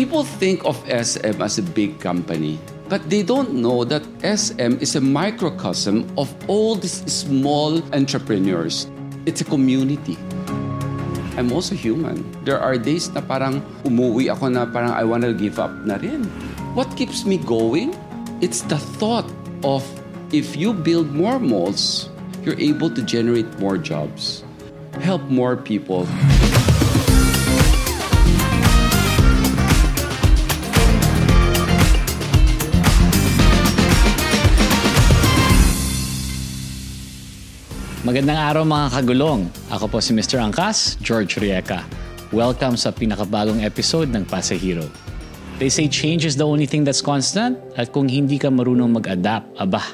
People think of SM as a big company, but they don't know that SM is a microcosm of all these small entrepreneurs. It's a community. I'm also human. There are days na parang umuwi ako na parang I wanna give up na rin. What keeps me going? It's the thought of if you build more malls, you're able to generate more jobs, help more people. Magandang araw mga kagulong. Ako po si Mr. Angkas, George Rieca. Welcome sa pinakabagong episode ng Pasahero. They say change is the only thing that's constant at kung hindi ka marunong mag-adapt, aba,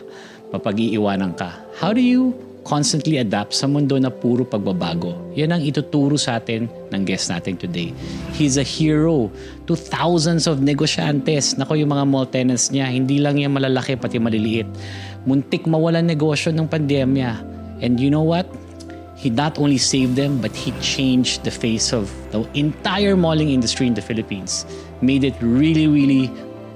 mapag-iiwanan ka. How do you constantly adapt sa mundo na puro pagbabago? Yan ang ituturo sa atin ng guest natin today. He's a hero to thousands of negosyantes. Nako yung mga mall tenants niya, hindi lang yan malalaki pati maliliit. Muntik mawalan negosyo ng pandemya and you know what? He not only saved them, but he changed the face of the entire malling industry in the Philippines. Made it really, really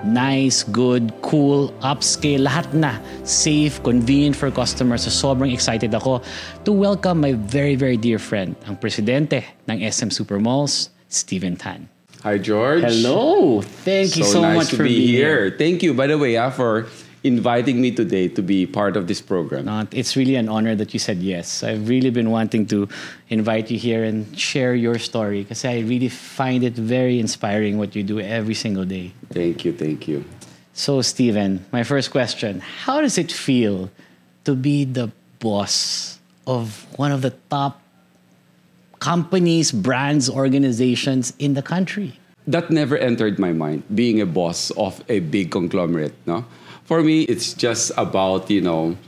nice, good, cool, upscale, lahat na. Safe, convenient for customers. So sobrang excited ako to welcome my very, very dear friend, ang presidente ng SM Supermalls, Steven Tan. Hi, George. Hello! Thank you so nice much to for be being here. Thank you, by the way, ah, for inviting me today to be part of this program. It's really an honor that you said yes. I've really been wanting to invite you here and share your story because I really find it very inspiring what you do every single day. Thank you, thank you. So, Steven, my first question How does it feel to be the boss of one of the top companies, brands, organizations in the country? That never entered my mind, being a boss of a big conglomerate, no? For me, it's just about, you know,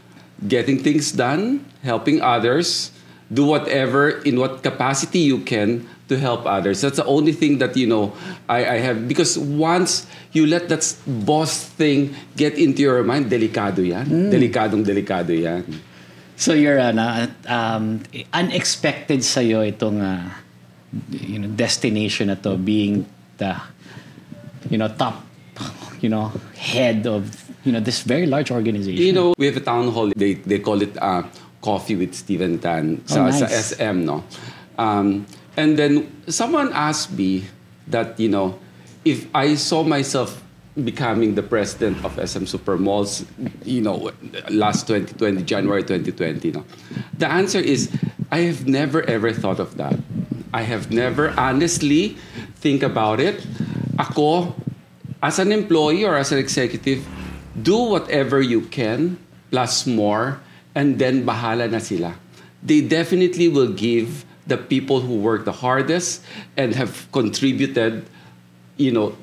getting things done, helping others, do whatever in what capacity you can to help others. That's the only thing that, you know, I, I have. Because once you let that boss thing get into your mind, delikado yan. Delikadong delikado yan. So you're uh, um, unexpected sa'yo itong uh, you know, destination na to being the you know top you know head of you know this very large organization. You know, we have a town hall. They they call it uh, coffee with Steven Tan sa, Oh, nice. sa SM, no. Um, and then someone asked me that you know if I saw myself becoming the president of SM Supermalls, you know, last 2020, January 2020, no. The answer is I have never ever thought of that. I have never honestly think about it. Ako, as an employee or as an executive, do whatever you can plus more and then bahala na sila. They definitely will give the people who work the hardest and have contributed, you know,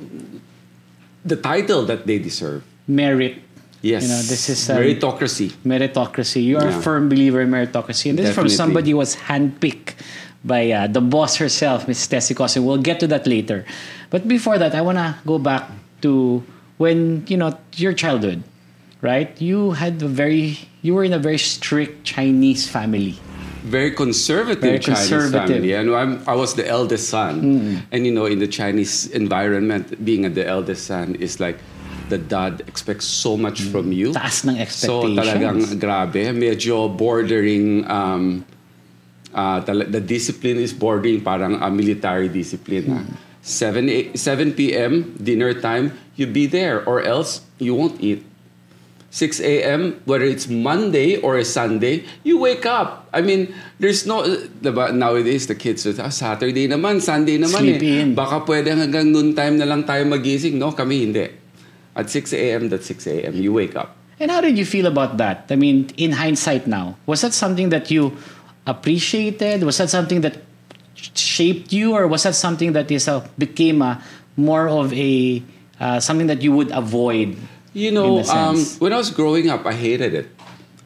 the title that they deserve. Merit. Yes. You know, this is um, meritocracy. meritocracy. You are a firm believer in meritocracy. And this is from somebody who was handpicked by uh, the boss herself, Miss Tessie Coson. We'll get to that later. But before that, I want to go back to when, you know, your childhood, right? You had a very, you were in a very strict Chinese family. very conservative Very Chinese conservative. family. And I'm, I was the eldest son. And you know, in the Chinese environment, being the eldest son is like the dad expects so much from you. Taas ng So talagang grabe. Medyo bordering, um, uh, the discipline is bordering parang a military discipline. ah. 7, a- 7 p.m., dinner time, you be there or else you won't eat. 6 a.m., whether it's Monday or a Sunday, you wake up. I mean, there's no, diba, nowadays the kids, ah, Saturday naman, Sunday naman Sleep eh. in. Baka pwede hanggang noon time na lang tayo magising. No, kami hindi. At 6 a.m., that's 6 a.m., you wake up. And how did you feel about that? I mean, in hindsight now, was that something that you appreciated? Was that something that shaped you, or was that something that is a, became a more of a uh, something that you would avoid? You know, um, when I was growing up, I hated it.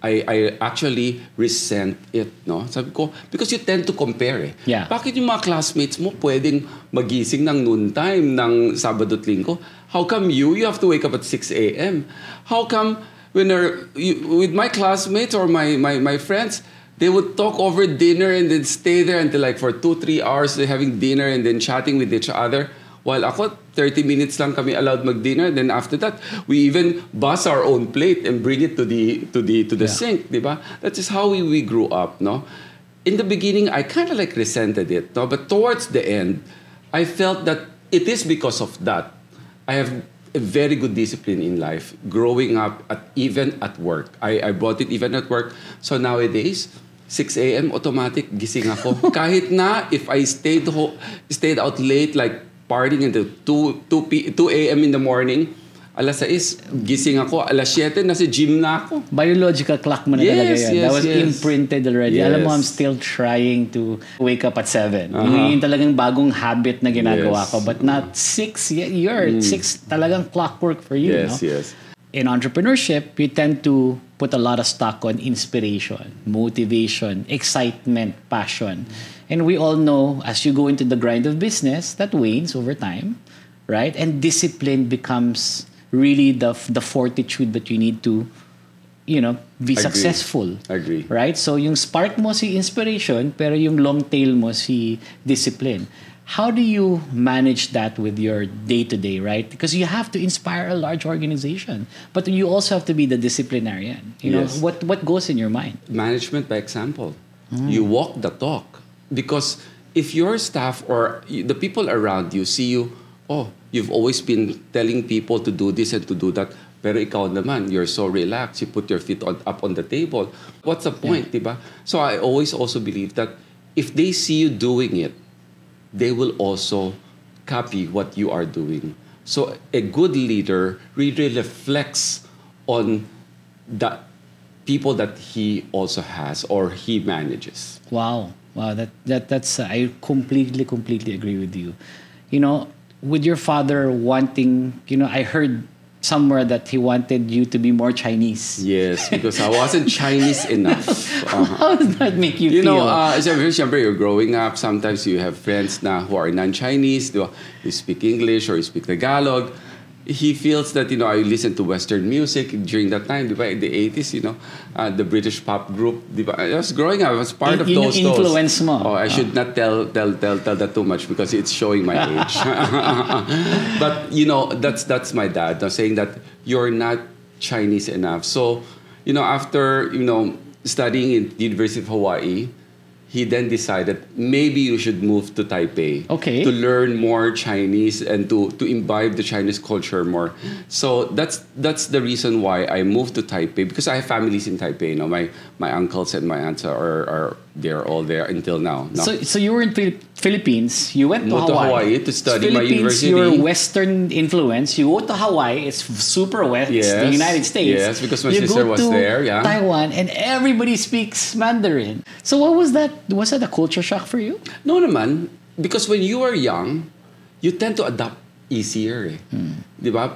I, I actually resent it, no? Sabi ko, because you tend to compare eh. Yeah. Bakit yung mga classmates mo pwedeng magising ng noon time ng Sabado at Linggo? How come you, you have to wake up at 6 a.m.? How come when you, with my classmates or my, my, my friends, they would talk over dinner and then stay there until like for two, three hours they're having dinner and then chatting with each other. While ako, 30 minutes lang kami allowed mag-dinner. Then after that, we even bus our own plate and bring it to the to the to the Yeah. sink, di ba? That is how we, we grew up, no? In the beginning, I kind of like resented it, no? But towards the end, I felt that it is because of that. I have a very good discipline in life, growing up at even at work. I, I brought it even at work. So nowadays, 6 a.m. automatic gising ako. Kahit na if I stayed ho- stayed out late like partying until 2 2 p 2 a.m. in the morning, alas 6 gising ako, alas 7 nasa gym na ako. Biological clock mo na Yes, talaga yan. yes, That was yes. imprinted already. Alam mo, Yes. I'm still trying to wake up at 7. Uh-huh. Yung talagang bagong habit na ginagawa Yes. ko. But not 6. y- You're 6 talagang clockwork for you. Yes, no? yes. in entrepreneurship, you tend to put a lot of stock on inspiration, motivation, excitement, passion. And we all know as you go into the grind of business, that wanes over time, right? And discipline becomes really the the fortitude that you need to you know, be Agree. successful. Agree. Right? So yung spark mo si inspiration, pero yung long tail mo si discipline. How do you manage that with your day-to-day, right? Because you have to inspire a large organization, but you also have to be the disciplinarian. You know, Yes. what what goes in your mind? management by example. Mm. You walk the talk. Because if your staff or the people around you see you, oh, you've always been telling people to do this and to do that, pero ikaw naman, you're so relaxed, you put your feet on, up on the table. What's the point, diba? So I always also believe that if they see you doing it, they will also copy what you are doing. So a good leader really reflects on the people that he also has or he manages. Wow. Wow, that that that's uh, I completely completely agree with you. You know, with your father wanting, you know, I heard somewhere that he wanted you to be more Chinese. Yes, because I wasn't Chinese enough. Uh-huh. How does that make you, You feel? know, uh, syempre, you're growing up. Sometimes you have friends na who are non-Chinese. You speak English or you speak Tagalog. He feels that, you know, I listen to Western music during that time, di ba? In the 80s, you know, uh, the British pop group, di ba? I was growing up, I was part Y- of those. those. influence mo. Oh, I Ah. should not tell, tell, tell, tell that too much because it's showing my age. but, you know, that's, that's my dad, now saying that you're not Chinese enough. So, you know, after, you know, studying in the University of Hawaii, he then decided maybe you should move to Taipei Okay. to learn more Chinese and to, to imbibe the Chinese culture more. So that's that's the reason why I moved to Taipei because I have families in Taipei. You know, my my uncles and my aunts are, are they're all there until now. No? So, so you were in Phil- Philippines. You went to Moved to Hawaii. Hawaii to study my Philippines, university. You're Western influence. You go to Hawaii. It's super west. the United States. Yes, because my you sister was there, yeah. Taiwan, and everybody speaks Mandarin. So what was that? Was that a culture shock for you? No naman, because when you are young, you tend to adapt easier eh. Ba?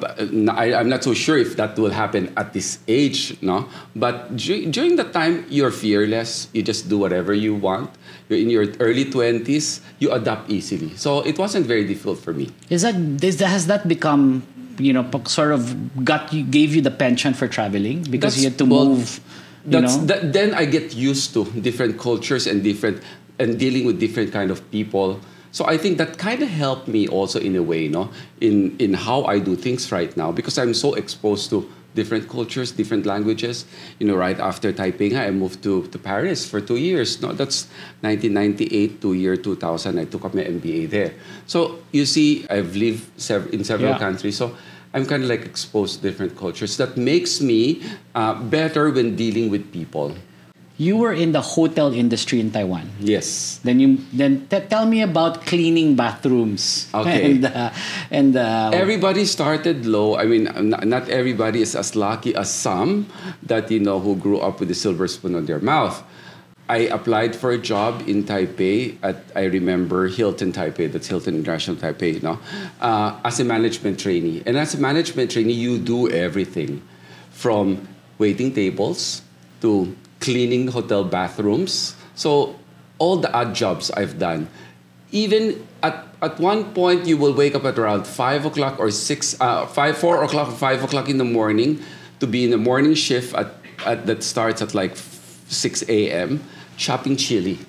I, I'm not so sure if that will happen at this age, no? But dur- during the time, you're fearless. You just do whatever you want. You're in your early 20s, you adapt easily. So it wasn't very difficult for me. Is that is that has that become you know sort of got you gave you the penchant for traveling because you had to well, move? You That's, know, that, then I get used to different cultures and different and dealing with different kind of people. So I think that kind of helped me also in a way, no, in in how I do things right now because I'm so exposed to different cultures, different languages. You know, right after Taipei, I moved to, to Paris for two years. No, that's 1998 to year 2000. I took up my MBA there. So you see, I've lived sev- in several Yeah. countries. So I'm kind of like exposed to different cultures. That makes me uh, better when dealing with people. You were in the hotel industry in Taiwan. Yes. Then you then t- tell me about cleaning bathrooms. Okay. And uh, and uh, Everybody started low. I mean, not everybody is as lucky as some that you know who grew up with a silver spoon on their mouth. I applied for a job in Taipei at I remember Hilton Taipei, that's Hilton International Taipei, no, uh, as a management trainee. And as a management trainee, you do everything, from waiting tables to cleaning hotel bathrooms. So all the odd jobs I've done. Even at, at one point, you will wake up at around five o'clock or six, uh, five, four o'clock, five o'clock in the morning to be in the morning shift at, at that starts at like 6 a.m. chopping chili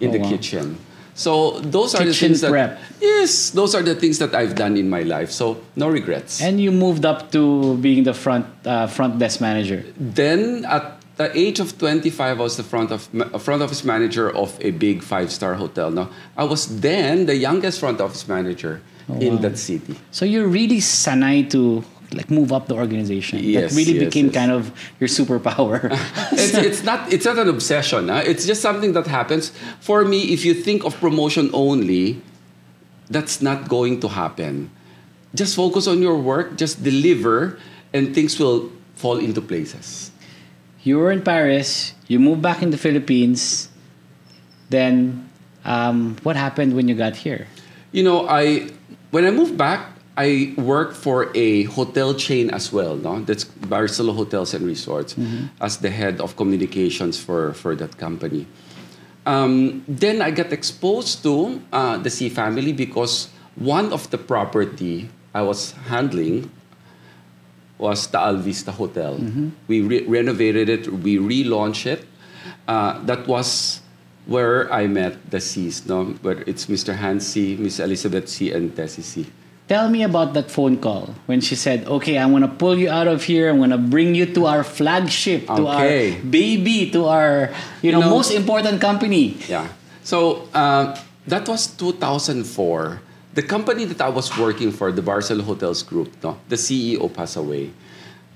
in Oh, the wow. kitchen. So those are the things that prep. yes, those are the things that I've done in my life. So no regrets. And you moved up to being the front uh, front desk manager. then at the age of 25, I was the front of front office manager of a big five star hotel. Now I was then the youngest front office manager oh, in wow. that city. So you're really sanay to like move up the organization. Yes, that really yes, became yes. kind of your superpower. it's, it's not it's not an obsession. Huh? It's just something that happens. For me, if you think of promotion only, that's not going to happen. Just focus on your work, just deliver, and things will fall into places. You were in Paris. You moved back in the Philippines. Then, um, what happened when you got here? You know, I when I moved back, I worked for a hotel chain as well. No, that's Barcelo Hotels and Resorts as the head of communications for for that company. Um, then I got exposed to uh, the C family because one of the property I was handling was the Taal Vista Hotel. We re- renovated it, we relaunched it. Uh, that was where I met the Sys, no? Where it's Mr. Hans Sy, Miss Elizabeth Sy, and Tessie Sy. Tell me about that phone call when she said, "Okay, I'm gonna pull you out of here. I'm gonna bring you to our flagship, to Okay. our baby, to our you know, know- most important company." Yeah. So uh, that was 2004. The company that I was working for, the Barcelo Hotels Group, no, the CEO passed away.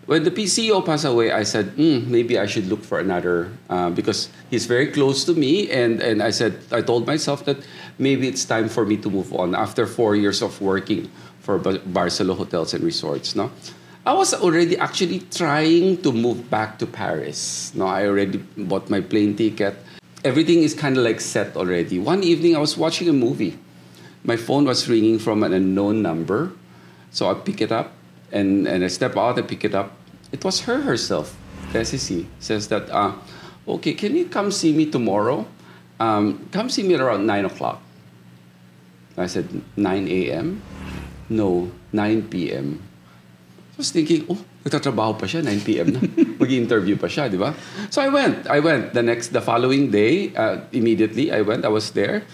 When the CEO passed away, I said, "Hmm, maybe I should look for another uh, because he's very close to me. And, and I said, I told myself that maybe it's time for me to move on after four years of working for Ba- Barcelo Hotels and Resorts. No, I was already actually trying to move back to Paris. No, I already bought my plane ticket. Everything is kind of like set already. One evening, I was watching a movie. My phone was ringing from an unknown number. So I pick it up and, and I step out and pick it up. It was her herself, SEC, says that, uh, okay, can you come see me tomorrow? Um, come see me around 9 o'clock. I said, 9 a.m.? No, 9 p.m. I was thinking, oh, nagtatrabaho pa siya, 9 p.m. na. Mag-interview pa siya, di ba? So I went. I went. The next, the following day, uh, immediately, I went. I was there.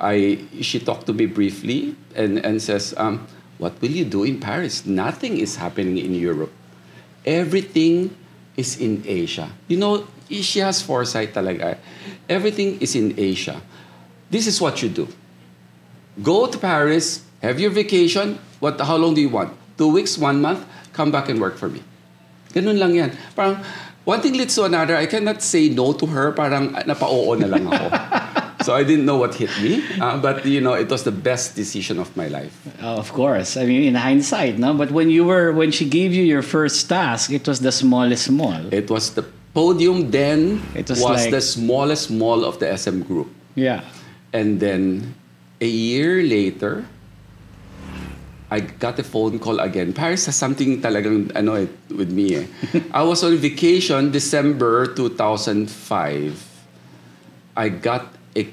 I, she talked to me briefly and, and says, um, what will you do in Paris? Nothing is happening in Europe. Everything is in Asia. You know, she has foresight talaga. Everything is in Asia. This is what you do. Go to Paris, have your vacation. What, how long do you want? Two weeks, one month, come back and work for me. Ganun lang yan. Parang, one thing leads to another. I cannot say no to her. Parang napa-oo na lang ako. so I didn't know what hit me. Uh, but, you know, it was the best decision of my life. Uh, of course. I mean, in hindsight, no. But when you were when she gave you your first task, it was the smallest mall. It was the podium then It was, was like- the smallest mall of the SM group. Yeah. And then a year later, I got a phone call again. Paris has something talagang ano eh, with me eh. I was on vacation December 2005. I got a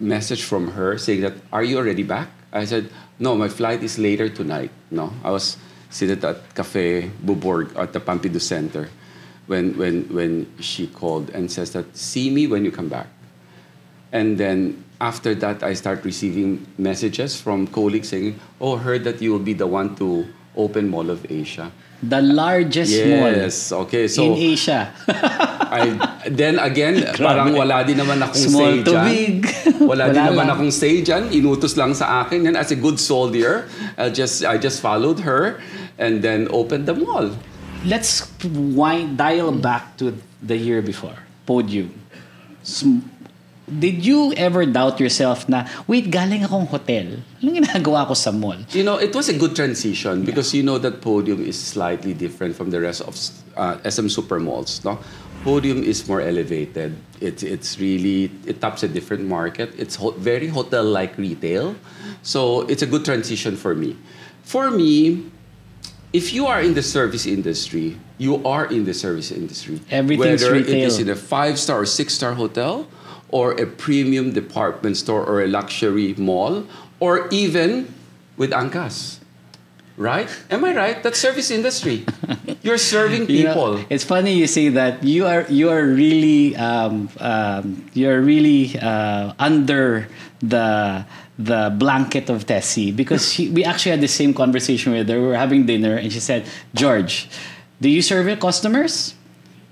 message from her saying that, are you already back? I said, no, my flight is later tonight. No, I was seated at Cafe Beaubourg at the Pompidou Center when, when, when she called and says that, see me when you come back. And then after that, I start receiving messages from colleagues saying, "Oh, heard that you will be the one to open Mall of Asia." The largest Yes. Okay. mall So in Asia. I then again, parang wala din naman akong Small say to dyan. big. Wala, din Wala naman lang. akong say dyan. Inutos lang sa akin. And as a good soldier, I just I just followed her and then opened the mall. Let's wind dial back to the year before. Podium. Sm- Did you ever doubt yourself na, wait, galing akong hotel. Anong ginagawa ko sa mall? You know, it was a good transition because you know that Podium is slightly different from the rest of uh, SM super malls. No, Podium is more elevated. It's it's really it taps a different market. It's ho- very hotel-like retail, so it's a good transition for me. For me, if you are in the service industry, you are in the service industry. Everything's Whether it is in a five-star or six-star hotel, or a premium department store or a luxury mall, or even with Angkas. right? Am I right? That service industry. You're serving You people. know, it's funny you say that. You are you are really um, um, you're really uh, under the the blanket of Tessie because she, we actually had the same conversation with her. We were having dinner and she said, "George, do you serve your customers?"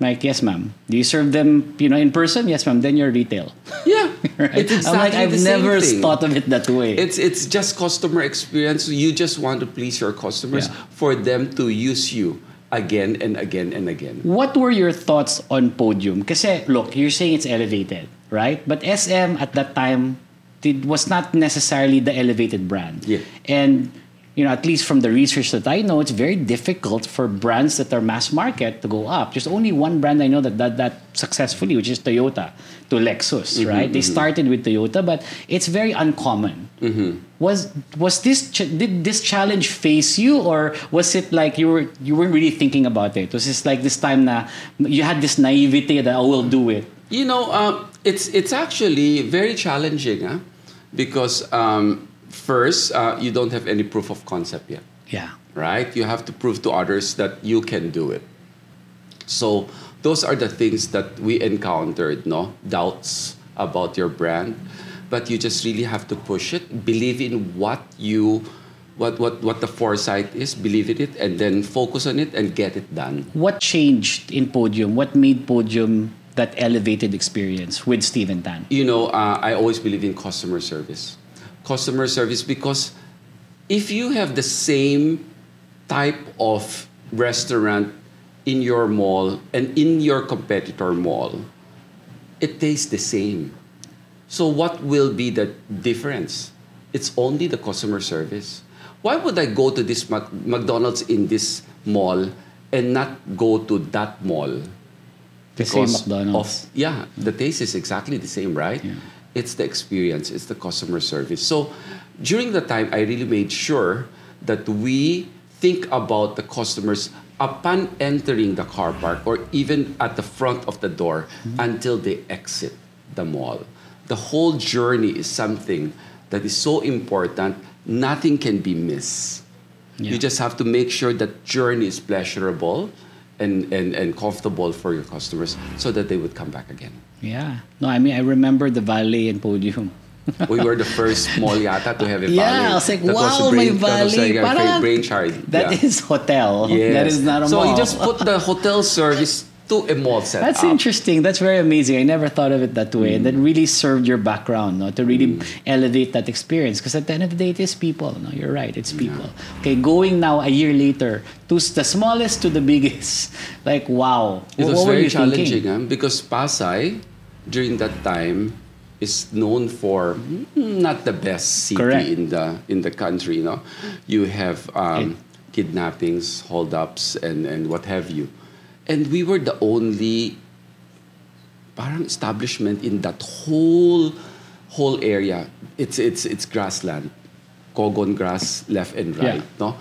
Like, yes, ma'am. Do you serve them, you know, in person? Yes, ma'am. Then you're retail. yeah, Right? it's exactly I'm like, I've never thing. thought of it that way. It's it's just customer experience. You just want to please your customers Yeah. for them to use you again and again and again. What were your thoughts on Podium? Kasi look, you're saying it's elevated, right? But SM at that time did, was not necessarily the elevated brand. Yeah. And you know, at least from the research that I know, it's very difficult for brands that are mass market to go up. There's only one brand I know that that, that successfully, which is Toyota to Lexus, right? They started with Toyota, but it's very uncommon. Was was this ch- did this challenge face you, or was it like you were you weren't really thinking about it? Was this like this time na you had this naivety that I will do it? You know, um, it's it's actually very challenging, huh? because um, first uh, you don't have any proof of concept yet. Yeah. right? You have to prove to others that you can do it. So those are the things that we encountered, no doubts about your brand, but you just really have to push it. Believe in what you, what what what the foresight is. Believe in it, and then focus on it and get it done. What changed in Podium? What made Podium that elevated experience with Steven Tan? You know, uh, I always believe in customer service. Customer service because if you have the same type of restaurant in your mall and in your competitor mall, it tastes the same. So what will be the difference? It's only the customer service. Why would I go to this Mac- McDonald's in this mall and not go to that mall? The same McDonald's. Of, yeah, the taste is exactly the same, right? Yeah. It's the experience, it's the customer service. So during the time, I really made sure that we think about the customers upon entering the car park or even at the front of the door Mm-hmm. until they exit the mall. The whole journey is something that is so important, nothing can be missed. Yeah. You just have to make sure that journey is pleasurable and, and, and comfortable for your customers so that they would come back again. Yeah. No, I mean I remember the valet in Podium. we were the first mall yata to have a valet. Yeah. I was like, That wow, a brain, may That was valet. like Parang- brainchild. That is yeah. hotel. Yes. That is not a so mall. you just put the hotel service to a mall setup. That's interesting. That's very amazing. I never thought of it that way. And that Mm. really served your background, no, to really elevate that experience. Because at the end of the day, it is people. No, you're right. It's people. Okay, going now a year later to the smallest to the biggest. Like wow, It Wh- was what were very you challenging huh? because Pasay, during that time, is known for mm, not the best city Correct. in the in the country. You know, you have um, kidnappings, holdups, and and what have you, and we were the only parang establishment in that whole whole area. It's it's it's grassland, Kogon grass left and right. Yeah. No,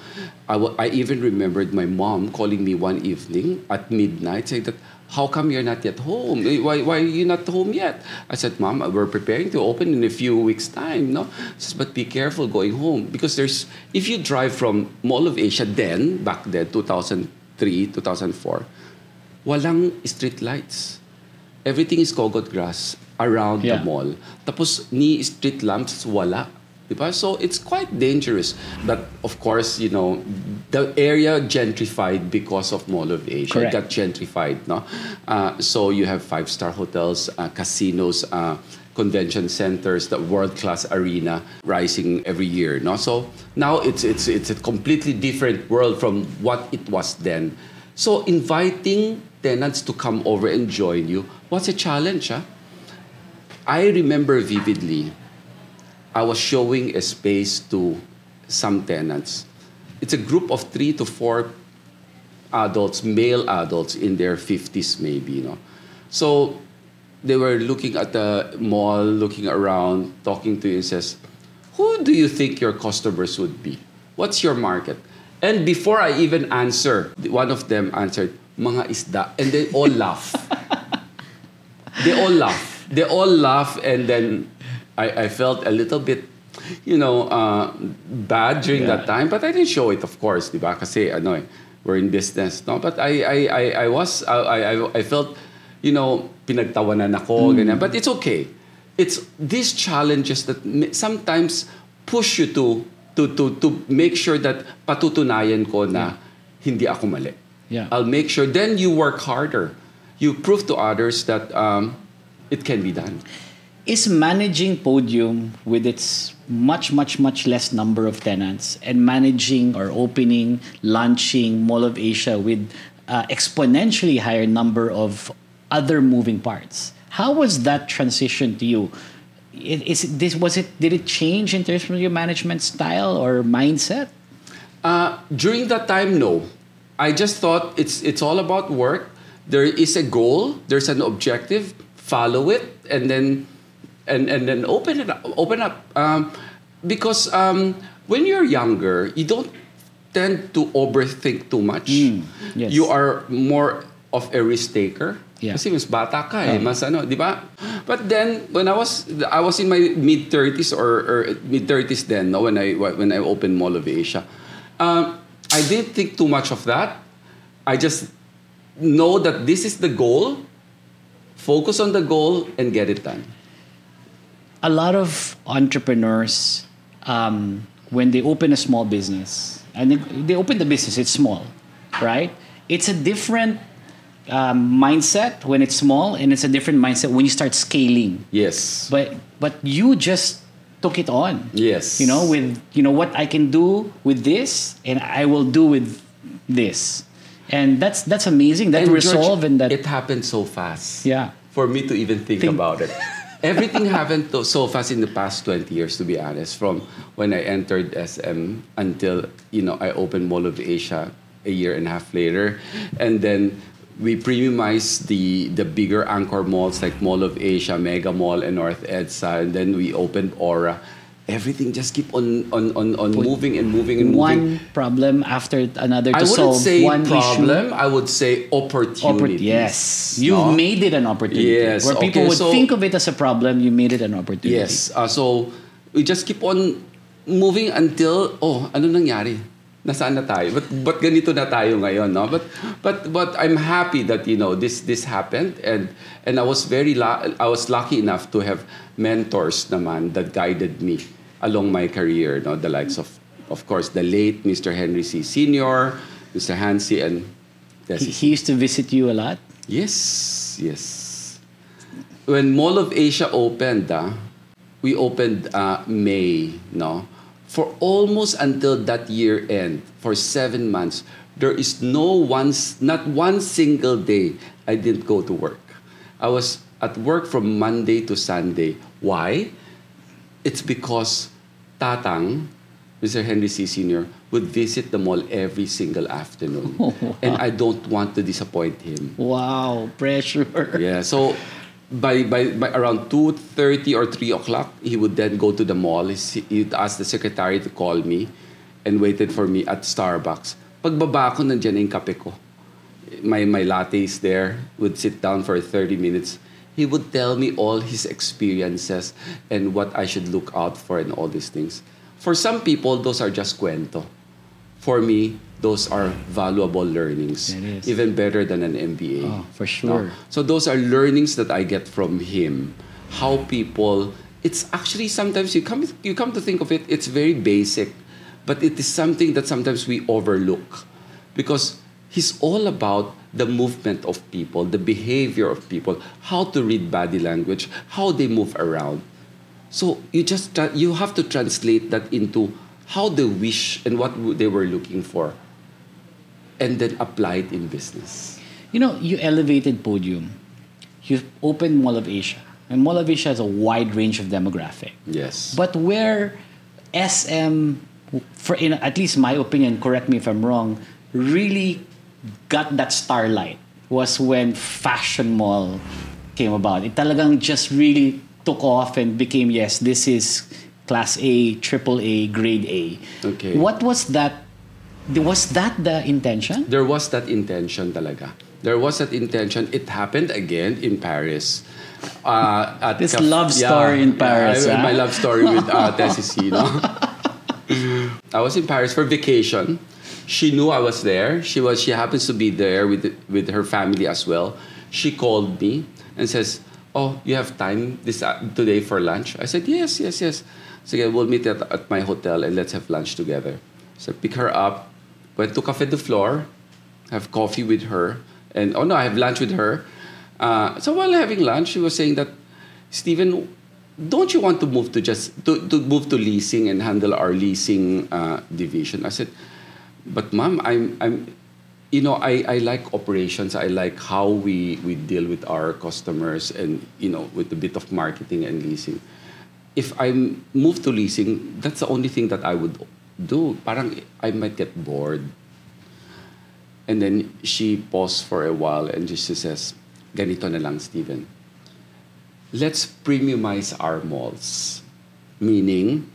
I I even remembered my mom calling me one evening at midnight saying that. How come you're not yet home? Eh, Why, why are you not home yet? I said, Mom, we're preparing to open in a few weeks' time. No, says, but be careful going home because there's if you drive from Mall of Asia then back then 2003 2004, walang street lights. Everything is cogon grass around Yeah. the mall. Tapos ni street lamps wala. Diba? So it's quite dangerous. But of course, you know, the area gentrified because of Mall of Asia. Correct. It got gentrified, no? Uh, so you have five-star hotels, uh, casinos, uh, convention centers, the world-class arena rising every year, no? So now it's it's it's a completely different world from what it was then. So inviting tenants to come over and join you was a challenge, ah. I remember vividly, I was showing a space to some tenants. It's a group of three to four adults, male adults in their 50s, maybe, you know. So they were looking at the mall, looking around, talking to you, and says, Who do you think your customers would be? What's your market? And before I even answer, one of them answered, Mga isda. And they all laugh. they all laugh. They all laugh, and then I, I felt a little bit, you know, uh, bad during Yeah. that time. But I didn't show it, of course, di ba? Kasi, ano eh, we're in business, no? But I, I, I, I was, I, I, I felt, you know, pinagtawanan ako, ganyan. But it's okay. It's these challenges that sometimes push you to, to, to, to make sure that patutunayan ko na hindi ako mali. Yeah. I'll make sure. Then you work harder. You prove to others that um, it can be done. Is managing Podium with its much, much, much less number of tenants and managing or opening, launching Mall of Asia with uh, exponentially higher number of other moving parts? How was that transition to you? Is it, this was it? Did it change in terms of your management style or mindset? Uh, during that time, no. I just thought it's it's all about work. There is a goal. There's an objective. Follow it, and then and and then open it up. Open up. Um, because um, when you're younger, you don't tend to overthink too much. yes. You are more of a risk taker. Yeah. Kasi mas bata ka eh, Oh. mas ano, di ba? But then when I was I was in my mid 30s or, or mid 30s then, no, when I when I opened Mall of Asia. Um, I didn't think too much of that. I just know that this is the goal. Focus on the goal and get it done. a lot of entrepreneurs um, when they open a small business and they, they open the business it's small right it's a different um, mindset when it's small and it's a different mindset when you start scaling Yes. but but you just took it on yes. you know with you know what i can do with this and i will do with this and that's that's amazing that And resolve George, and that it happened so fast. yeah for me to even think, Think. about it. Everything happened so fast in the past 20 years, to be honest, from when I entered SM until, you know, I opened Mall of Asia a year and a half later. And then we premiumized the, the bigger anchor malls like Mall of Asia, Mega Mall, and North EDSA. And then we opened Aura. Everything just keep on, on, on, on moving and moving and moving. one problem after another to I wouldn't solve say one issue problem. I would say opportunity. Oppor- yes, you've no? made it an opportunity. Yes, Where people okay, would so- think of it as a problem, you made it an opportunity. Yes. Uh, so, we just keep on moving until, oh, ano nangyari? Nasaan na tayo? But, but ganito na tayo ngayon, no? But, but, but I'm happy that, you know, this, this happened. And, and I was very, la- I was lucky enough to have mentors naman that guided me along my career, no? The likes of, of course, the late Mr. Henry Sy Sr., Mr. Hans Sy, and He, Desi he used to visit you a lot. Yes, yes. When Mall of Asia opened, ah, we opened uh, May, no? For almost until that year end, for seven months, there is no one, not one single day I didn't go to work. I was at work from Monday to Sunday. Why? It's because Tatang, Mr. Henry Sy Sr., would visit the mall every single afternoon. Oh, and I don't want to disappoint him. Wow, pressure. Yeah, so by, by, by around 2.30 or 3 o'clock, he would then go to the mall. He'd ask the secretary to call me and waited for me at Starbucks. Pagbaba ko, nandiyan na yung kape ko. My, my latte is there, would sit down for 30 minutes. He would tell me all his experiences and what I should look out for and all these things. For some people, those are just cuento. For me, those are valuable learnings. Even better than an MBA. Oh, for sure. No? So those are learnings that I get from him. How people it's actually sometimes you come you come to think of it, it's very basic, but it is something that sometimes we overlook. Because he's all about the movement of people, the behavior of people, how to read body language, how they move around. So you just you have to translate that into how they wish and what they were looking for, and then apply it in business. You know, you elevated Podium. You've opened Mall of Asia. And Mall of Asia has a wide range of demographic. Yes. But where SM, for in at least my opinion, correct me if I'm wrong, really got that starlight was when Fashion Mall came about. It talagang just really took off and became yes, this is class A, triple A, grade A. Okay. What was that Was that the intention? There was that intention talaga. There was that intention. It happened again in Paris. Uh, at This Caf- love story in Paris, I- ah. My love story with uh, Tessie Sy, no? I was in Paris for vacation. She knew I was there. She was. She happens to be there with with her family as well. She called me and says, "Oh, you have time this uh, today for lunch?" I said, "Yes, yes, yes." So yeah, we'll meet at, at my hotel and let's have lunch together. So pick her up, went to Cafe de Flore, have coffee with her, and oh no, I have lunch with her. Uh, so while having lunch, she was saying that, Stephen, don't you want to move to just to, to move to leasing and handle our leasing uh, division? I said, but mom, I'm I'm you know I, I like operations. I like how we, we deal with our customers and you know with a bit of marketing and leasing. If I move to leasing, that's the only thing that I would do. Parang I might get bored. And then she paused for a while and she says, ganito na lang, Steven. Let's premiumize our malls. Meaning,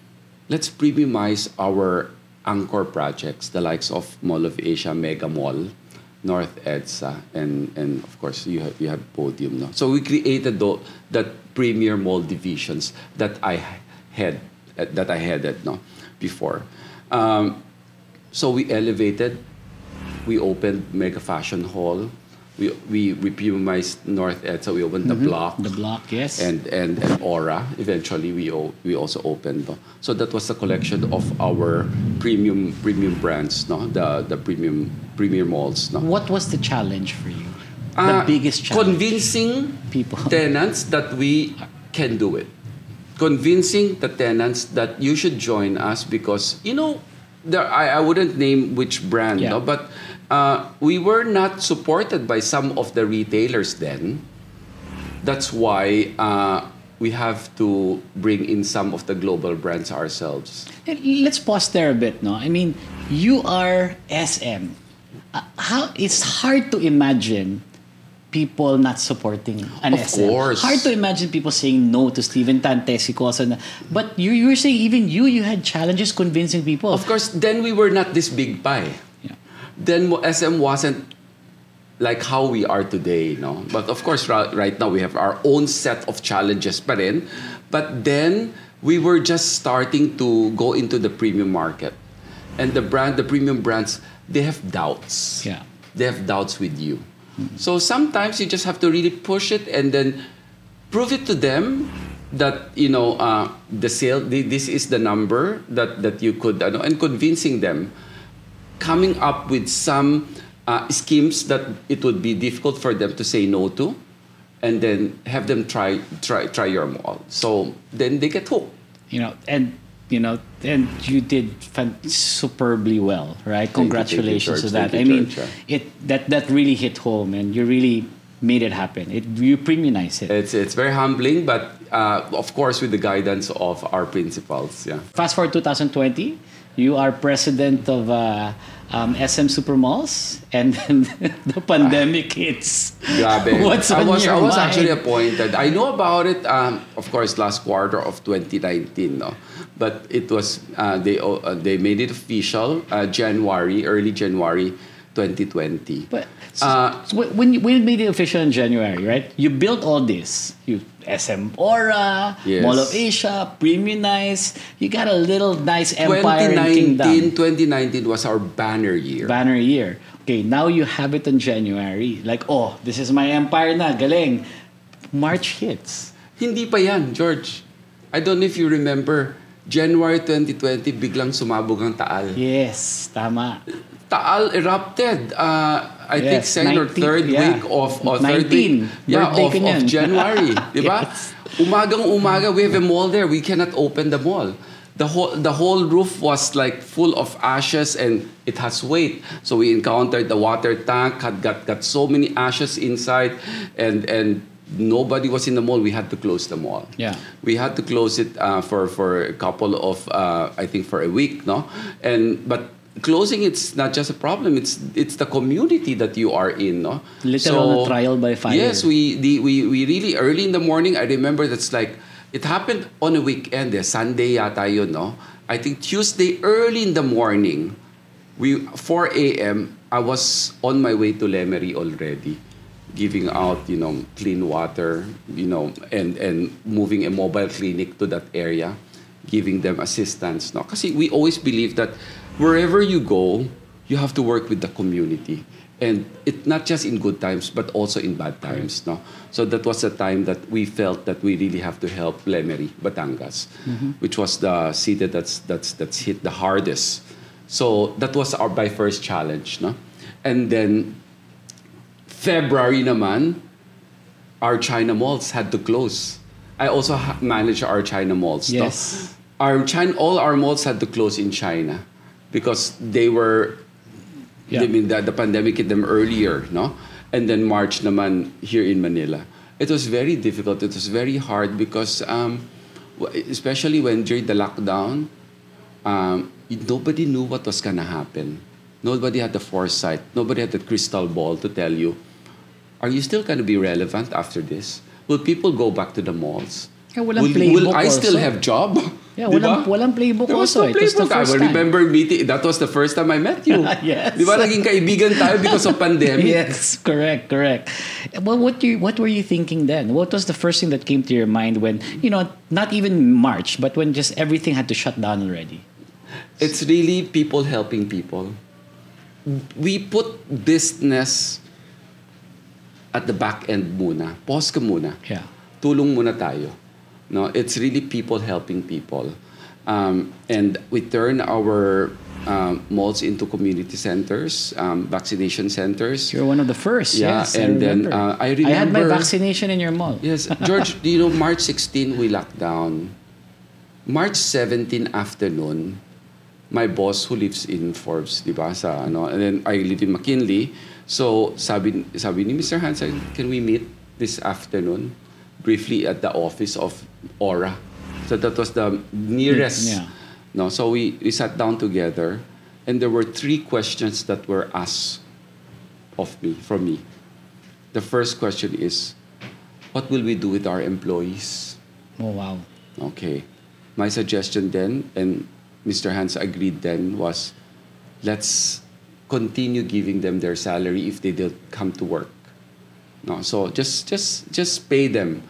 let's premiumize our anchor projects, the likes of Mall of Asia, Mega Mall, North EDSA, and, and of course, you have, you have Podium. No? So we created tho- that premier mall divisions that I had, that I headed no, before. Um, so we elevated we opened Mega Fashion Hall. We we premiumized North so We opened the block. The block, yes. And, and and Aura. Eventually, we o- we also opened. No? So that was the collection of our premium premium brands. No, the the premium premier malls. No, what was the challenge for you? The biggest challenge. Convincing People. tenants that we can do it. Convincing the tenants that you should join us because you know there I, I wouldn't name which brand, Yeah. no, but uh, we were not supported by some of the retailers then. That's why uh, we have to bring in some of the global brands ourselves. Let's pause there a bit, no? I mean, you are SM. Uh, how it's hard to imagine people not supporting an Of SM. course. Hard to imagine people saying no to Steven Tantesico. So na- But you, you were saying even you, you had challenges convincing people. Of course, then we were not this big pie. Yeah. Then SM wasn't like how we are today, no? But of course, right now we have our own set of challenges pa rin. But then we were just starting to go into the premium market. And the brand, the premium brands, they have doubts. Yeah. They have doubts with you. So sometimes you just have to really push it and then prove it to them that you know uh, the sale thi- this is the number that that you could ano, and convincing them. Coming up with some uh, schemes that it would be difficult for them to say no to and then have them try try try your mall. So then they get hooked. You know, and you know, and you did fan- superbly well, right? you, thank you, Congratulations to that. I mean, George, it that that really hit home, and you really made it happen. It you premiumize it. it's it's very humbling but uh, of course with the guidance of our principals yeah Fast forward 2020, you are president of uh, um, SM Supermalls, and then the pandemic hits. Grabe. What's I on was, your I was mind? actually appointed. I know about it, um, of course, last quarter of 2019, no? But it was, uh, they, uh, they made it official uh, January, early January 2020. But so, Uh, so when you, when you made it official in January, right? You built all this. You SM Aura, Yes. Mall of Asia, Premiumize. You got a little nice empire in Kingdom. 2019, 2019 was our banner year. Banner year. Okay, now you have it in January. Like, oh, this is my empire na, galing. March hits. Hindi pa yan, George. I don't know if you remember, January 2020, biglang sumabog ang Taal. Yes, tama. Taal erupted. Uh, I think Yes, second or third yeah. week of or third week, yeah, of, of. January, di ba? Yes. Umagang umaga, we have a mall there. We cannot open the mall. The whole the whole roof was like full of ashes and it has weight. So we encountered the water tank had got, got so many ashes inside and and nobody was in the mall. We had to close the mall. Yeah. We had to close it uh, for for a couple of uh, I think for a week, no, and but closing it's not just a problem. It's it's the community that you are in, no. Literal na trial by fire. Yes, we the, we we really early in the morning. I remember that's like it happened on a weekend. Eh, Sunday yata yun, no. I think Tuesday early in the morning, we 4 a.m. I was on my way to Lemery already, giving out you know clean water, you know, and and moving a mobile clinic to that area, giving them assistance. No, kasi we always believe that wherever you go, you have to work with the community. And it not just in good times, but also in bad times. No, so that was the time that we felt that we really have to help Lemery, Batangas, mm-hmm. which was the city that's that's that's hit the hardest. So that was our by first challenge, no, and then February naman, our China malls had to close. I also ha- manage our China malls. no? Yes. Our China, all our malls had to close in China because they were Yeah. I mean, the, the pandemic hit them earlier, no? And then March naman here in Manila. It was very difficult. It was very hard because, um, especially when during the lockdown, um, nobody knew what was gonna happen. Nobody had the foresight. Nobody had the crystal ball to tell you, are you still gonna be relevant after this? Will people go back to the malls? Yeah, walang will, will I still also. have job? Yeah, Di walang- playbook There was also. no eh. It was the playbook. I first time. remember meeting. That was the first time I met you. Yes. Di ba naging kaibigan tayo because of pandemic? Yes, correct, correct. Well, what you what were you thinking then? What was the first thing that came to your mind when you know not even March, but when just everything had to shut down already? It's really people helping people. We put business at the back end muna. Pause ka muna. Yeah. Tulong muna tayo. No, it's really people helping people. Um, and we turn our um, malls into community centers, um, vaccination centers. You're one of the first. Yeah, yes, and I then, remember. uh, I I had my vaccination in your mall. Yes, George, do you know March 16 we locked down? March 17 afternoon, my boss who lives in Forbes, di ba, sa ano, and then I live in McKinley. So sabi sabi ni Mr. Hans Sy, can we meet this afternoon briefly at the office of Aura? So that was the nearest. Mm, yeah. No, so we, we sat down together and there were three questions that were asked of me, from me. The first question is, what will we do with our employees? Oh wow. Okay. My suggestion then, and Mr. Hans agreed then, was let's continue giving them their salary if they don't come to work. No, so just just just pay them.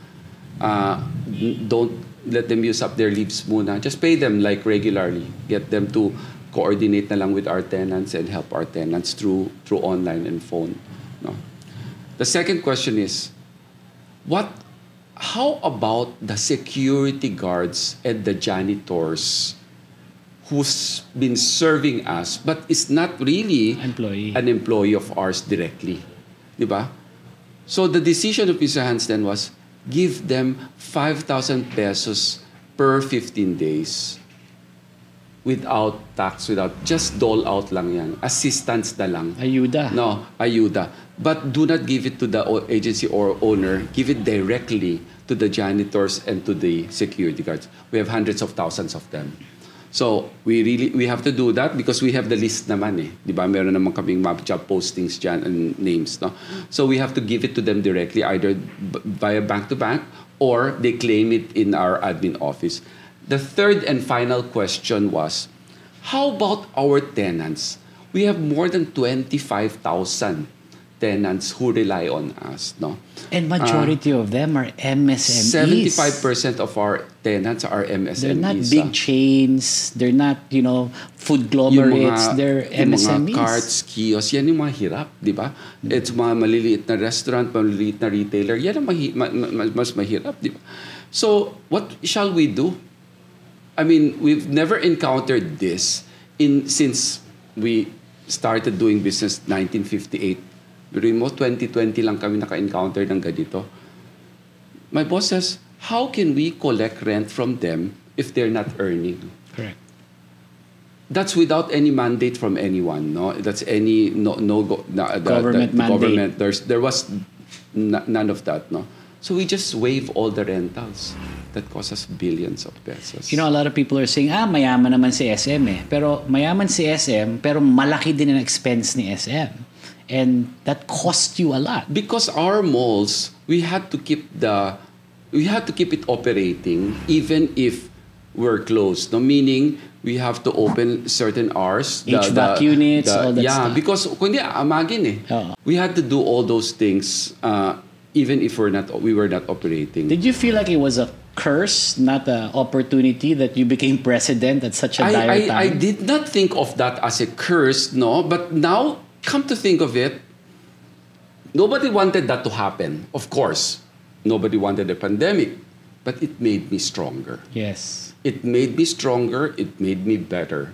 Uh, don't let them use up their leaves muna. Just pay them like regularly. Get them to coordinate na lang with our tenants and help our tenants through through online and phone. No. The second question is, what how about the security guards and the janitors who's been serving us but is not really Employee. an employee of ours directly? Di ba? So the decision of Mr. Hans then was give them 5,000 pesos per 15 days without tax, without, just dole out lang yan. Assistance na lang. Ayuda. No, ayuda. But do not give it to the agency or owner. Give it directly to the janitors and to the security guards. We have hundreds of thousands of them. So, we really we have to do that because we have the list naman eh. 'Di ba? Meron naman kaming map job postings diyan and names, no? So, we have to give it to them directly either via bank to bank or they claim it in our admin office. The third and final question was how about our tenants? We have more than 25,000 tenants who rely on us, no? And majority of them are MSMEs. 75% of our tenants are MSMEs. They're not ah. big chains. They're not, you know, food yung glomerates. mga, They're MSMEs. mga carts, kiosks, yan yung mga hirap, di ba? It's mga maliliit na restaurant, maliliit na retailer, yan ang mahi, ma, ma- mas mahirap, di ba? So, what shall we do? I mean, we've never encountered this in since we started doing business 1958. Pero mo, 2020 lang kami naka-encounter ng ganito. My boss says, how can we collect rent from them if they're not earning? Correct. That's without any mandate from anyone, no? That's any no no go, na, the, Government the, the mandate. government. There's there was n- none of that, no. So we just waive all the rentals that cost us billions of pesos. You know, a lot of people are saying, ah, mayaman naman si SM eh. Pero mayaman si SM, pero malaki din ang expense ni SM. And that cost you a lot. because our malls, we had to keep the we had to keep it operating even if we're closed. No, meaning we have to open certain hours. HVAC units, all that yeah, stuff. because kundi amagin eh. Oo. We had to do all those things uh, even if we're not we were not operating. Did you feel like it was a curse, not an opportunity that you became president at such a dire I, time? I did not think of that as a curse, no. But now, come to think of it, nobody wanted that to happen. Of course, nobody wanted a pandemic, but it made me stronger. Yes. It made me stronger. It made me better.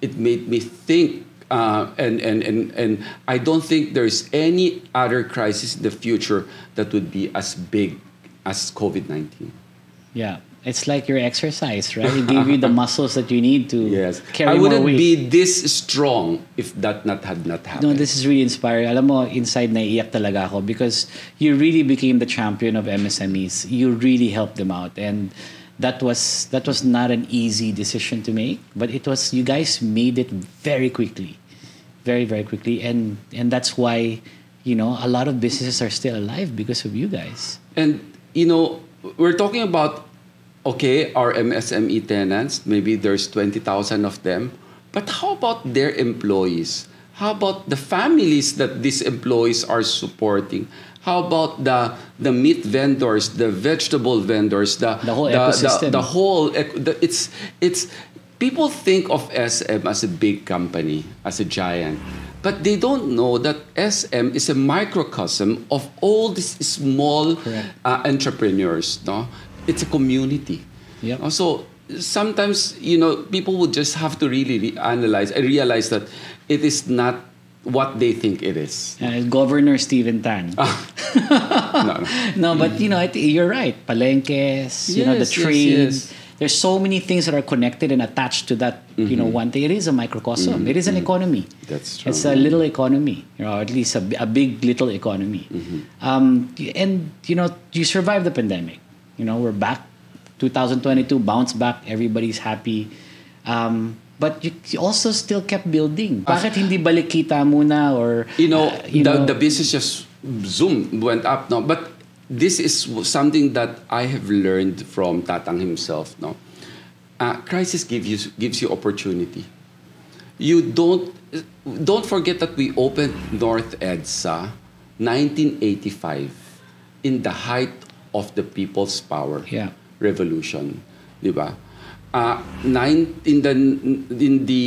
It made me think. Uh, and, and, and, and I don't think there's any other crisis in the future that would be as big as COVID 19. Yeah. It's like your exercise, right? It gave you the muscles that you need to Yes. carry I wouldn't weight. be this strong if that not had not happened. No, this is really inspiring. Alam mo, inside naiiyak talaga ako because you really became the champion of MSMEs. You really helped them out. And that was that was not an easy decision to make, but it was you guys made it very quickly. Very, very quickly. And and that's why, you know, a lot of businesses are still alive because of you guys. And you know, we're talking about okay, our MSME tenants, maybe there's 20,000 of them, but how about their employees? How about the families that these employees are supporting? How about the the meat vendors, the vegetable vendors, the The whole the, ecosystem. the whole the, it's it's people think of SM as a big company, as a giant. But they don't know that SM is a microcosm of all these small uh, entrepreneurs. No, it's a community. Yep. Uh, So sometimes you know people would just have to really re- analyze and realize that it is not what they think it is. Uh, Governor Steven Tan. Ah. no, no. No, but you know, I thi- you're right. Palenques, you know, the Yes, yes, yes. There's so many things that are connected and attached to that. You know, one thing. It is a microcosm. It is an economy. Mm-hmm. That's true. It's a little economy, you know, or at least a, a big little economy. Mm-hmm. Um, and you know, you survived the pandemic. You know, we're back. 2022 bounce back. Everybody's happy. Um, but you, also still kept building. Bakit hindi balik kita muna or you know, uh, you the, know- the business just zoom went up no but this is something that i have learned from tatang himself no uh, crisis gives you gives you opportunity you don't don't forget that we opened north edsa 1985 in the height of the people's power Yeah. revolution di ba uh, nine, in the in the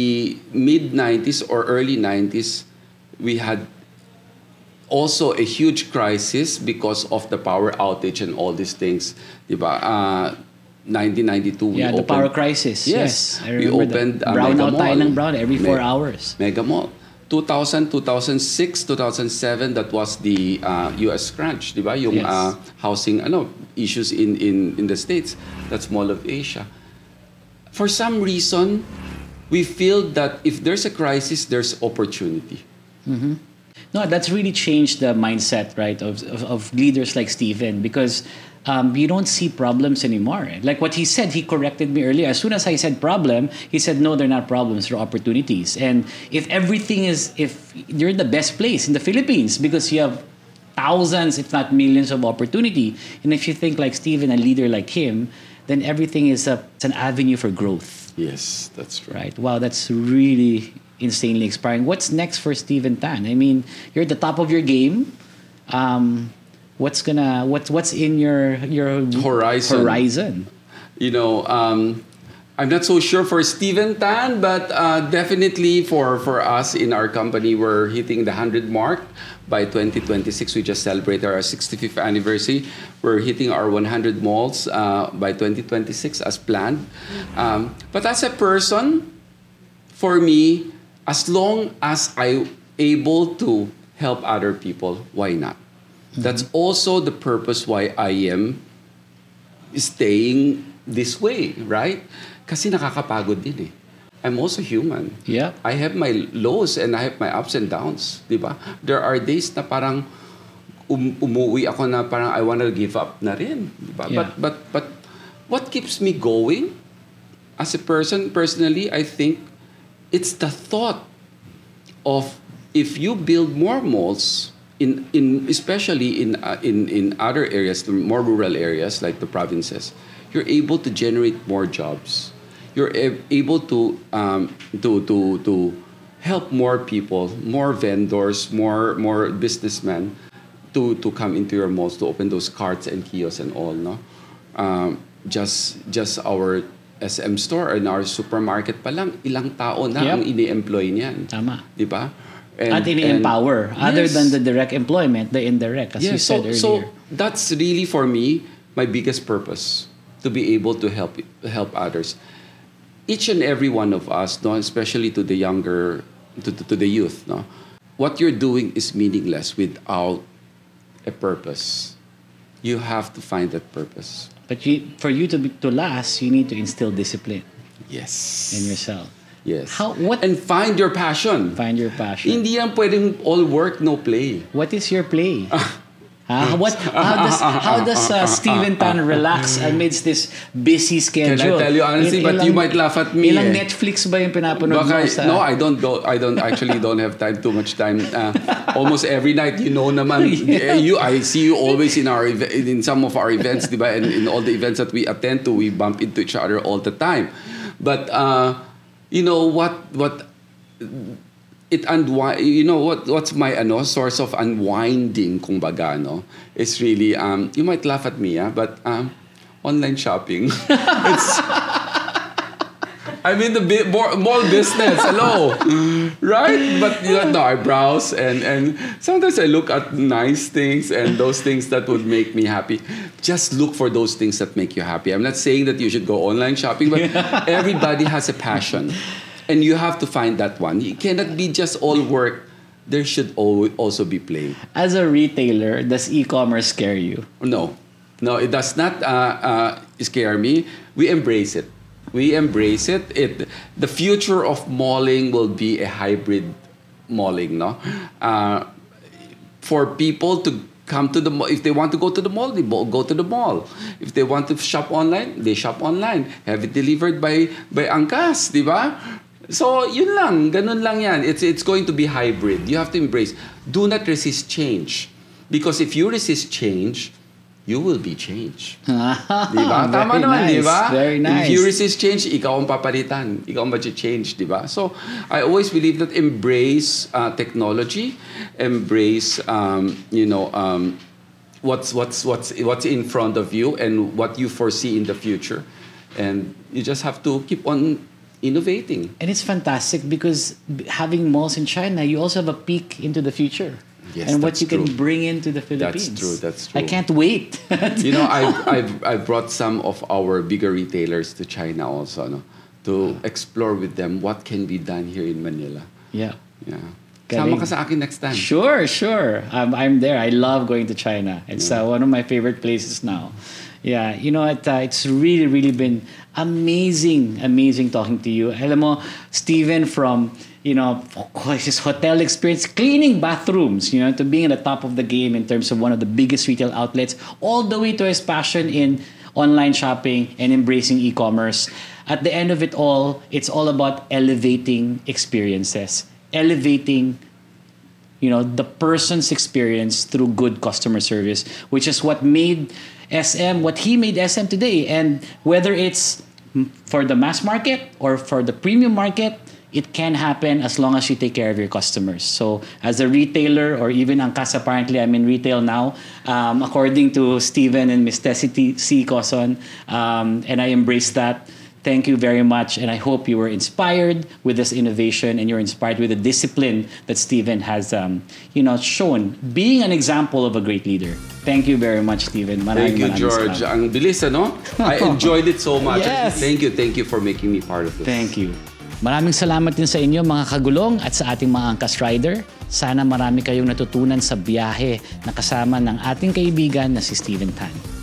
mid 90s or early 90s we had also a huge crisis because of the power outage and all these things di ba uh, 1992 we Yeah, the opened, power crisis. Yes, Yes, I we remember opened that. uh, Brown out tayo ng brown every four Me- hours. Megamall. 2000, 2006, 2007, that was the uh, US crunch, di ba? Yung Yes. uh, housing ano, issues in, in, in the States. That's Mall of Asia. For some reason, we feel that if there's a crisis, there's opportunity. No, that's really changed the mindset, right, of, of, of leaders like Steven because um, you don't see problems anymore. Like what he said, he corrected me earlier. As soon as I said problem, he said, no, they're not problems, they're opportunities. And if everything is, if you're in the best place in the Philippines because you have thousands, if not millions of opportunity, and if you think like Steven, a leader like him, then everything is a, it's an avenue for growth. Yes, that's true. Right. Wow, that's really insanely inspiring. What's next for Steven Tan? I mean, you're at the top of your game. Um, what's gonna what's what's in your your Horizon. Horizon. you know, um, I'm not so sure for Steven Tan, but uh, definitely for, for us in our company, we're hitting the 100 mark. By 2026, we just celebrated our 65th anniversary. We're hitting our 100 malls uh, by 2026 as planned. Um, but as a person, for me, as long as I am able to help other people, why not? That's also the purpose why I am staying this way, right? Kasi nakakapagod din eh. I'm also human. Yeah. I have my lows and I have my ups and downs, di ba? There are days na parang um, umuwi ako na parang I wanna give up na rin, di ba? Yeah. But but but what keeps me going as a person personally, I think it's the thought of if you build more malls in in especially in uh, in in other areas, the more rural areas like the provinces, you're able to generate more jobs. you're able to um, to to to help more people, more vendors, more more businessmen to to come into your malls to open those carts and kiosks and all, no? Um, just just our SM store and our supermarket pa lang, ilang tao na Yep. ang ini-employ niyan. Tama. Di ba? At ini-empower. Other than the direct employment, the indirect, as you said so, earlier. so that's really for me my biggest purpose to be able to help help others. Each and every one of us, no, especially to the younger, to, to, to the youth, no, what you're doing is meaningless without a purpose. You have to find that purpose. But you, for you to, be, to last, you need to instill discipline Yes. in yourself. Yes. How- what- And find your passion. Find your passion. Hindi yan pwedeng all work, no play. What is your play? Ah, what? How does how does uh, Steven Tan relax amidst this busy schedule? Can I tell you honestly, but you might laugh at me, Ilang eh. Netflix ba yung pinapanood Baka, mo sa? no, I don't go. I don't actually don't have time. Too much time. Uh, almost every night, you know, naman. eh, You, I see you always in our in some of our events, diba? And in all the events that we attend to, we bump into each other all the time. But uh, you know what? What it unwind you know what what's my ano source of unwinding kung baga no is really um you might laugh at me yeah but um online shopping. It's I mean the bi- more, mall business hello. Right? But you know, no, I browse and and sometimes I look at nice things and those things that would make me happy. Just look for those things that make you happy. I'm not saying that you should go online shopping but everybody has a passion and you have to find that one. It cannot be just all work. There should al- also be play. As a retailer, does e-commerce scare you? No, no, it does not uh, uh, scare me. We embrace it. We embrace it. It the future of malling will be a hybrid malling. No, uh, for people to come to the mall. If they want to go to the mall, they go to the mall. If they want to shop online, they shop online. Have it delivered by by Angkas, di ba? So, yun lang. Ganun lang yan. It's, it's going to be hybrid. You have to embrace. Do not resist change. Because if you resist change, you will be changed. Di ba? Tama Very naman, di nice. ba? Very nice. If you resist change, ikaw ang papalitan. Ikaw ang change, di ba? So, I always believe that embrace uh, technology, embrace, um, you know, um, what's, what's, what's, what's in front of you and what you foresee in the future. And you just have to keep on innovating. And it's fantastic because having malls in China, you also have a peek into the future. Yes, and what you can bring into the Philippines. That's true, that's true. I can't wait. you know, I've, I've, I've brought some of our bigger retailers to China also, no? to explore with them what can be done here in Manila. yeah. Yeah. Galing. Sama ka sa akin next time. Sure, sure. I'm, I'm there. I love going to China. It's uh, one of my favorite places now. Yeah, you know, it, uh, it's really, really been amazing, amazing talking to you. Alam mo, Steven, from, you know, his hotel experience, cleaning bathrooms, you know, to being at the top of the game in terms of one of the biggest retail outlets, all the way to his passion in online shopping and embracing e-commerce. At the end of it all, it's all about elevating experiences, elevating you know the person's experience through good customer service which is what made SM what he made SM today and whether it's for the mass market or for the premium market it can happen as long as you take care of your customers so as a retailer or even Angkas apparently I'm in retail now um, according to Steven and Miss Tessie Sy-Coson um, and I embrace that Thank you very much, and I hope you were inspired with this innovation, and you're inspired with the discipline that Stephen has, um, you know, shown, being an example of a great leader. Thank you very much, Stephen. Maraming, Thank you, George. salamat. Ang bilis, ano? I enjoyed it so much. Yes. Thank you, thank you for making me part of this. Thank you. Maraming salamat din sa inyo mga kagulong at sa ating mga angkas rider. Sana marami kayong natutunan sa biyahe na kasama ng ating kaibigan na si Steven Tan.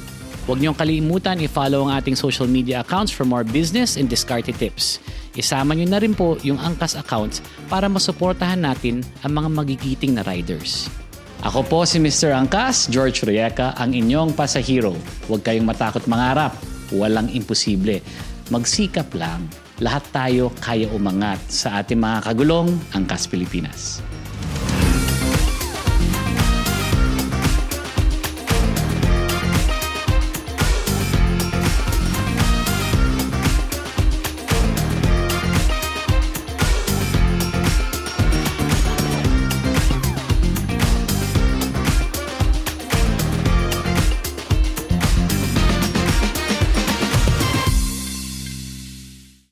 Huwag niyong kalimutan i-follow ang ating social media accounts for more business and discarded tips. Isama niyo na rin po yung Angkas accounts para masuportahan natin ang mga magigiting na riders. Ako po si Mr. Angkas, George Rieka, ang inyong pasahero. Huwag kayong matakot mangarap. Walang imposible. Magsikap lang. Lahat tayo kaya umangat sa ating mga kagulong Angkas Pilipinas.